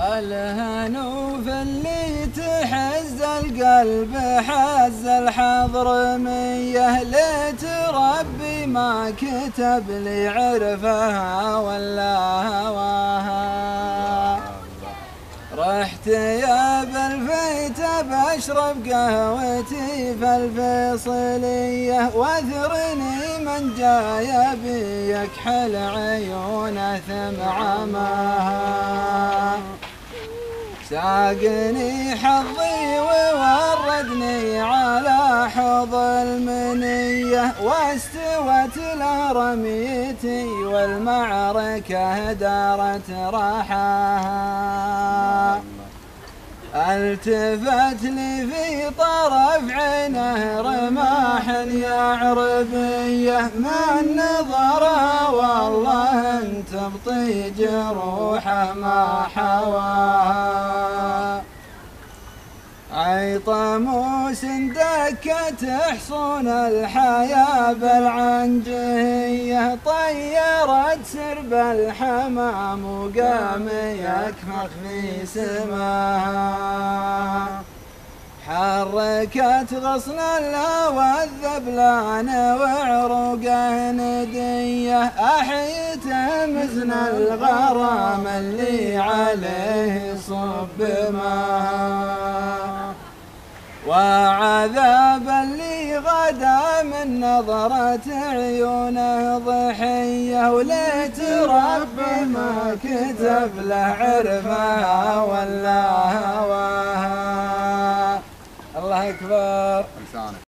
الهنوف اللي تحز القلب حز الحضر ميه ليت ربي ما كتب لي عرفها ولا هواها. رحت يا بالفيت بشرب قهوتي في الفيصلية واثرني من جاي بي يكحل عيونه ثم عماها ساقني حظي ووردني على حوض المنية واستوت له رميتي والمعركة دارت راحاها ألتفت لي في طرف عينه رماح يا عربية من نظرها والله انت بطي جروحه ما حواها عيطموس دكت حصون الحياة بالعنجهية طيرت سرب الحمام وقام يكفخ في سماها. حركت غصن الهوى الذبلان وعروقه ندية أحيت مزن الغرام اللي عليه صب ماء وعذاب اللي غدا من نظرة عيونه ضحية وليت ربي ما كتب له عرفها ولا هواها. الله أكبر.